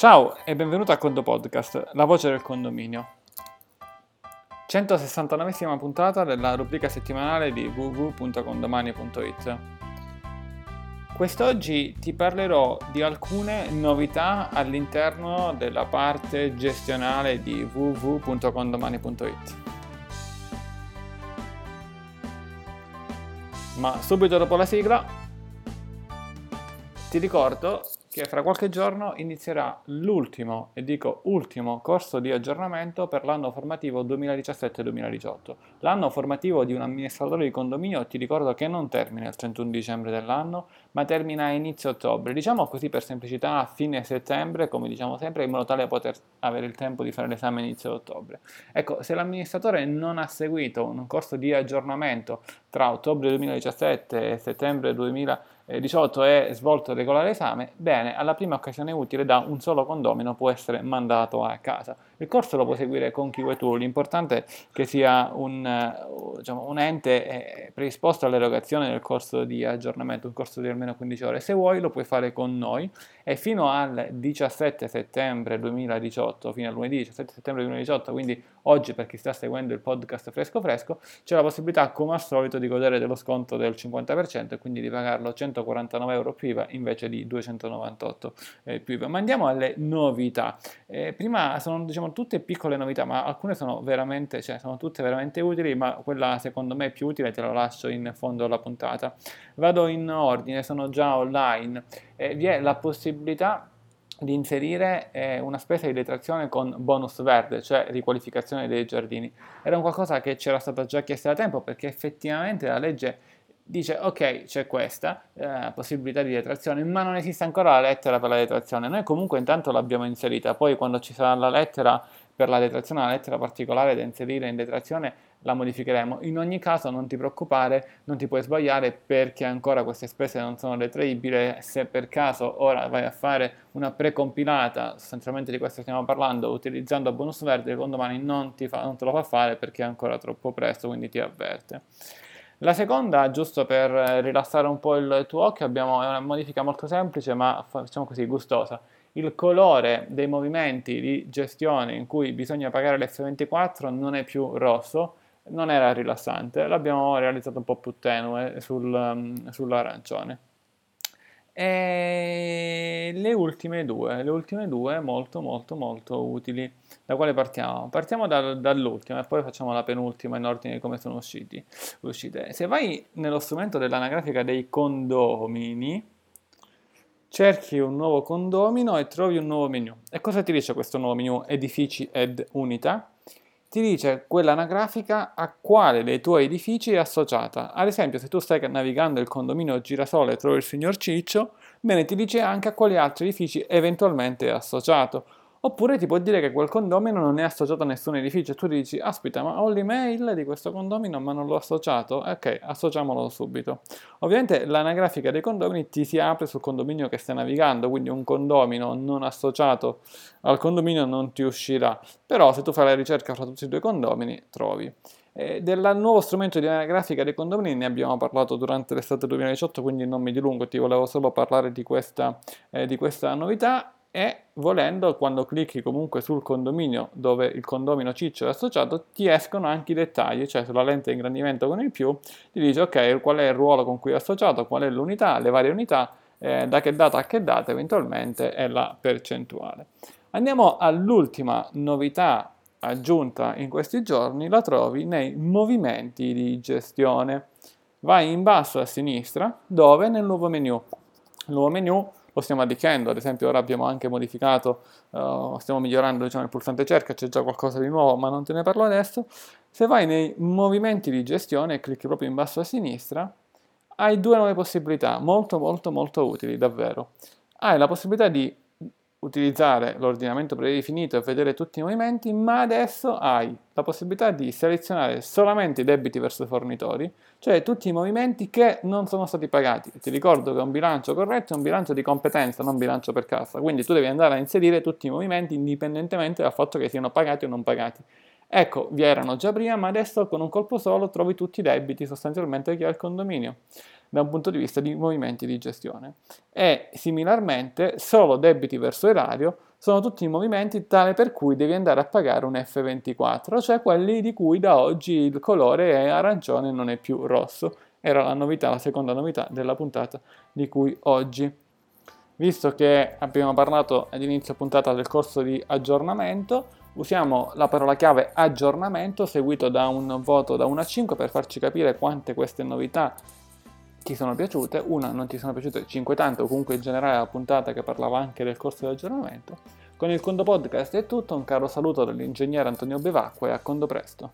Ciao e benvenuto a Condo Podcast, la voce del condominio. 169esima puntata della rubrica settimanale di www.condomani.it. Quest'oggi ti parlerò di alcune novità all'interno della parte gestionale di www.condomani.it. Ma subito dopo la sigla ti ricordo che fra qualche giorno inizierà l'ultimo, e dico ultimo, corso di aggiornamento per l'anno formativo 2017-2018. L'anno formativo di un amministratore di condominio ti ricordo che non termina il 31 dicembre dell'anno, ma termina a inizio ottobre. Diciamo così per semplicità a fine settembre, come diciamo sempre, in modo tale da poter avere il tempo di fare l'esame a inizio ottobre. Ecco, se l'amministratore non ha seguito un corso di aggiornamento tra ottobre 2017 e settembre 2018, 18 è svolto il regolare esame, bene, alla prima occasione utile da un solo condomino può essere mandato a casa. Il corso lo puoi seguire con chi vuoi tu, l'importante è che sia un, uh, diciamo, un ente eh, predisposto all'erogazione del corso di aggiornamento, un corso di almeno 15 ore. Se vuoi lo puoi fare con noi e fino al 17 settembre 2018, fino al lunedì 17 settembre 2018, quindi oggi per chi sta seguendo il podcast fresco fresco, c'è la possibilità come al solito di godere dello sconto del 50% e quindi di pagarlo 149 euro più IVA invece di 298 eh, più IVA. Ma andiamo alle novità. Eh, prima sono diciamo tutte piccole novità, ma alcune sono veramente, cioè sono tutte veramente utili, ma quella secondo me più utile te la lascio in fondo alla puntata. Vado in ordine, sono già online e vi è la possibilità di inserire eh, una spesa di detrazione con bonus verde, cioè riqualificazione dei giardini. Era un qualcosa che c'era stata già chiesta da tempo perché effettivamente la legge dice ok c'è questa eh, possibilità di detrazione ma non esiste ancora la lettera per la detrazione noi comunque intanto l'abbiamo inserita poi quando ci sarà la lettera per la detrazione la lettera particolare da inserire in detrazione la modificheremo. In ogni caso non ti preoccupare non ti puoi sbagliare perché ancora queste spese non sono detraibili se per caso ora vai a fare una precompilata sostanzialmente di questo stiamo parlando utilizzando bonus verde domani non, fa, non te lo fa fare perché è ancora troppo presto quindi ti avverte. La seconda, giusto per rilassare un po' il tuo occhio, abbiamo una modifica molto semplice ma facciamo così gustosa. Il colore dei movimenti di gestione in cui bisogna pagare l'F24 non è più rosso, non era rilassante, l'abbiamo realizzato un po' più tenue sul, sull'arancione. E le ultime due, le ultime due molto molto molto utili. Da quale partiamo? Partiamo dal, dall'ultima e poi facciamo la penultima in ordine di come sono usciti, uscite. Se vai nello strumento dell'anagrafica dei condomini, cerchi un nuovo condomino e trovi un nuovo menu. E cosa ti dice questo nuovo menu? Edifici ed unità? ti dice quella anagrafica a quale dei tuoi edifici è associata. Ad esempio, se tu stai navigando il condominio Girasole e trovi il signor Ciccio, bene, ti dice anche a quali altri edifici eventualmente è associato. Oppure ti può dire che quel condomino non è associato a nessun edificio e tu dici, aspetta, ma ho l'email di questo condomino ma non l'ho associato? Ok, associamolo subito. Ovviamente l'anagrafica dei condomini ti si apre sul condominio che stai navigando, quindi un condomino non associato al condominio non ti uscirà. Però se tu fai la ricerca fra tutti i due condomini, trovi. Eh, del nuovo strumento di anagrafica dei condomini ne abbiamo parlato durante l'estate 2018, quindi non mi dilungo, ti volevo solo parlare di questa, eh, di questa novità e volendo quando clicchi comunque sul condominio dove il condomino ciccio è associato ti escono anche i dettagli cioè sulla lente di ingrandimento con il più ti dice ok qual è il ruolo con cui è associato qual è l'unità le varie unità eh, da che data a che data eventualmente è la percentuale. Andiamo all'ultima novità aggiunta in questi giorni la trovi nei movimenti di gestione. Vai in basso a sinistra dove nel nuovo menu il nuovo menu lo stiamo arricchendo, ad esempio ora abbiamo anche modificato, uh, stiamo migliorando diciamo, il pulsante cerca, c'è già qualcosa di nuovo ma non te ne parlo adesso, se vai nei movimenti di gestione e clicchi proprio in basso a sinistra, hai due nuove possibilità, molto molto molto utili davvero. Hai la possibilità di utilizzare l'ordinamento predefinito e vedere tutti i movimenti, ma adesso hai la possibilità di selezionare solamente i debiti verso i fornitori, cioè tutti i movimenti che non sono stati pagati. Ti ricordo che un bilancio corretto è un bilancio di competenza, non bilancio per cassa, quindi tu devi andare a inserire tutti i movimenti indipendentemente dal fatto che siano pagati o non pagati. Ecco, vi erano già prima, ma adesso con un colpo solo trovi tutti i debiti sostanzialmente che ha il condominio da un punto di vista di movimenti di gestione. E similarmente, solo debiti verso erario sono tutti movimenti tale per cui devi andare a pagare un F24, cioè quelli di cui da oggi il colore è arancione e non è più rosso. Era la novità, la seconda novità della puntata di cui oggi. Visto che abbiamo parlato ad inizio puntata del corso di aggiornamento, usiamo la parola chiave aggiornamento seguito da un voto da 1 a 5 per farci capire quante queste novità ti sono piaciute, una non ti sono piaciute 5 tante o comunque in generale la puntata che parlava anche del corso di aggiornamento. Con il Condo Podcast è tutto, un caro saluto dall'ingegnere Antonio Bevacqua e a Condo Presto.